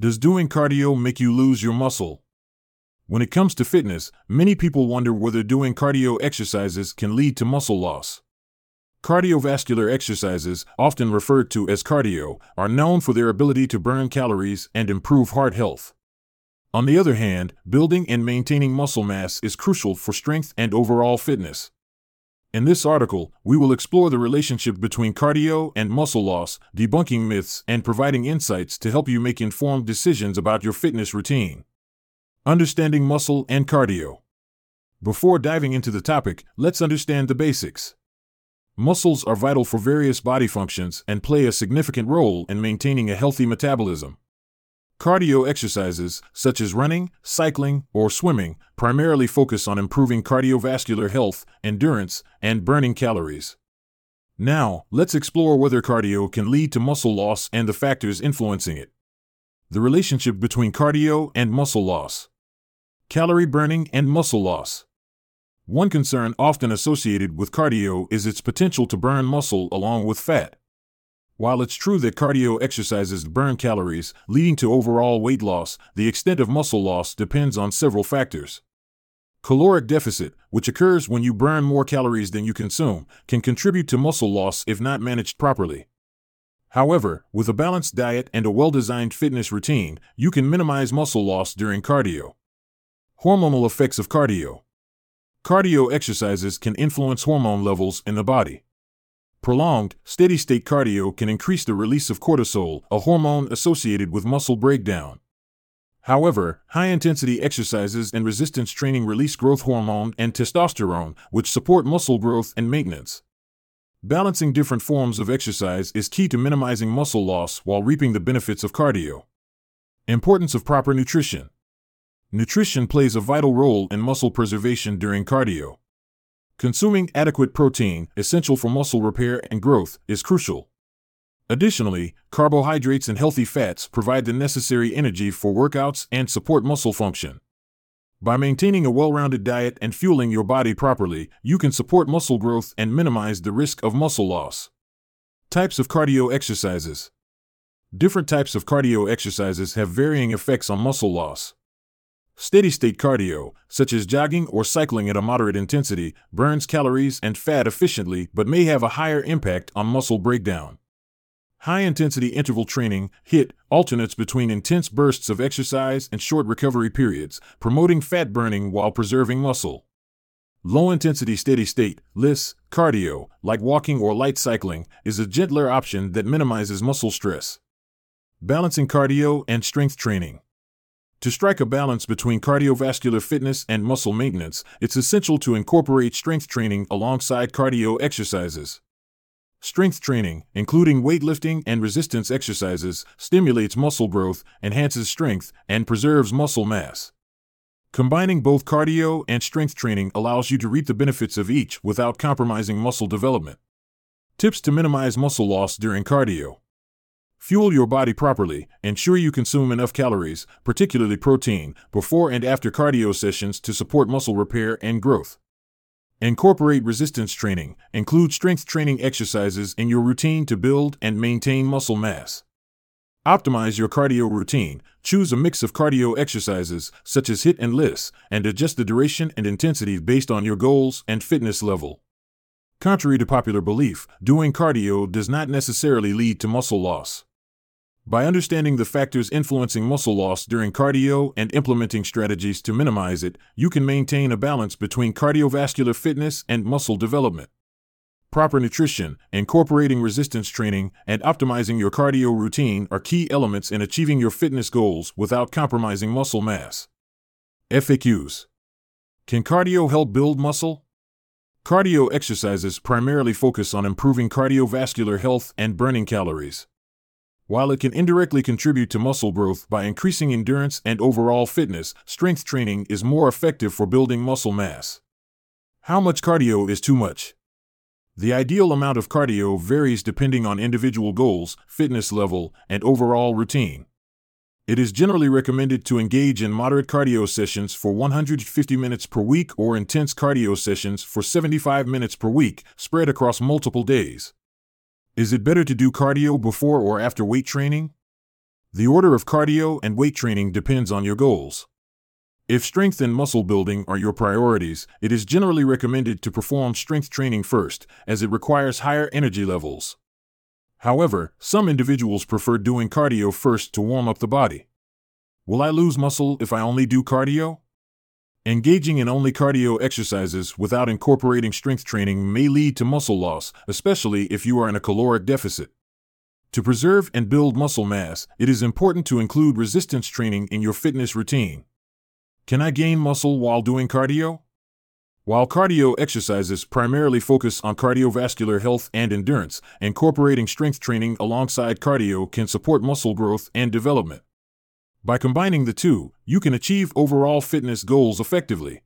Does doing cardio make you lose your muscle? When it comes to fitness, many people wonder whether doing cardio exercises can lead to muscle loss. Cardiovascular exercises, often referred to as cardio, are known for their ability to burn calories and improve heart health. On the other hand, building and maintaining muscle mass is crucial for strength and overall fitness. In this article, we will explore the relationship between cardio and muscle loss, debunking myths, and providing insights to help you make informed decisions about your fitness routine. Understanding muscle and cardio. Before diving into the topic, let's understand the basics. Muscles are vital for various body functions and play a significant role in maintaining a healthy metabolism. Cardio exercises, such as running, cycling, or swimming, primarily focus on improving cardiovascular health, endurance, and burning calories. Now, let's explore whether cardio can lead to muscle loss and the factors influencing it. The relationship between cardio and muscle loss. Calorie burning and muscle loss. One concern often associated with cardio is its potential to burn muscle along with fat. While it's true that cardio exercises burn calories, leading to overall weight loss, the extent of muscle loss depends on several factors. Caloric deficit, which occurs when you burn more calories than you consume, can contribute to muscle loss if not managed properly. However, with a balanced diet and a well designed fitness routine, you can minimize muscle loss during cardio. Hormonal effects of cardio Cardio exercises can influence hormone levels in the body. Prolonged, steady state cardio can increase the release of cortisol, a hormone associated with muscle breakdown. However, high intensity exercises and resistance training release growth hormone and testosterone, which support muscle growth and maintenance. Balancing different forms of exercise is key to minimizing muscle loss while reaping the benefits of cardio. Importance of proper nutrition. Nutrition plays a vital role in muscle preservation during cardio. Consuming adequate protein, essential for muscle repair and growth, is crucial. Additionally, carbohydrates and healthy fats provide the necessary energy for workouts and support muscle function. By maintaining a well rounded diet and fueling your body properly, you can support muscle growth and minimize the risk of muscle loss. Types of cardio exercises Different types of cardio exercises have varying effects on muscle loss. Steady state cardio, such as jogging or cycling at a moderate intensity, burns calories and fat efficiently but may have a higher impact on muscle breakdown. High intensity interval training, HIIT, alternates between intense bursts of exercise and short recovery periods, promoting fat burning while preserving muscle. Low intensity steady state, LISS, cardio, like walking or light cycling, is a gentler option that minimizes muscle stress. Balancing cardio and strength training. To strike a balance between cardiovascular fitness and muscle maintenance, it's essential to incorporate strength training alongside cardio exercises. Strength training, including weightlifting and resistance exercises, stimulates muscle growth, enhances strength, and preserves muscle mass. Combining both cardio and strength training allows you to reap the benefits of each without compromising muscle development. Tips to minimize muscle loss during cardio. Fuel your body properly. Ensure you consume enough calories, particularly protein, before and after cardio sessions to support muscle repair and growth. Incorporate resistance training. Include strength training exercises in your routine to build and maintain muscle mass. Optimize your cardio routine. Choose a mix of cardio exercises, such as HIIT and LISS, and adjust the duration and intensity based on your goals and fitness level. Contrary to popular belief, doing cardio does not necessarily lead to muscle loss. By understanding the factors influencing muscle loss during cardio and implementing strategies to minimize it, you can maintain a balance between cardiovascular fitness and muscle development. Proper nutrition, incorporating resistance training, and optimizing your cardio routine are key elements in achieving your fitness goals without compromising muscle mass. FAQs Can cardio help build muscle? Cardio exercises primarily focus on improving cardiovascular health and burning calories. While it can indirectly contribute to muscle growth by increasing endurance and overall fitness, strength training is more effective for building muscle mass. How much cardio is too much? The ideal amount of cardio varies depending on individual goals, fitness level, and overall routine. It is generally recommended to engage in moderate cardio sessions for 150 minutes per week or intense cardio sessions for 75 minutes per week, spread across multiple days. Is it better to do cardio before or after weight training? The order of cardio and weight training depends on your goals. If strength and muscle building are your priorities, it is generally recommended to perform strength training first, as it requires higher energy levels. However, some individuals prefer doing cardio first to warm up the body. Will I lose muscle if I only do cardio? Engaging in only cardio exercises without incorporating strength training may lead to muscle loss, especially if you are in a caloric deficit. To preserve and build muscle mass, it is important to include resistance training in your fitness routine. Can I gain muscle while doing cardio? While cardio exercises primarily focus on cardiovascular health and endurance, incorporating strength training alongside cardio can support muscle growth and development. By combining the two, you can achieve overall fitness goals effectively.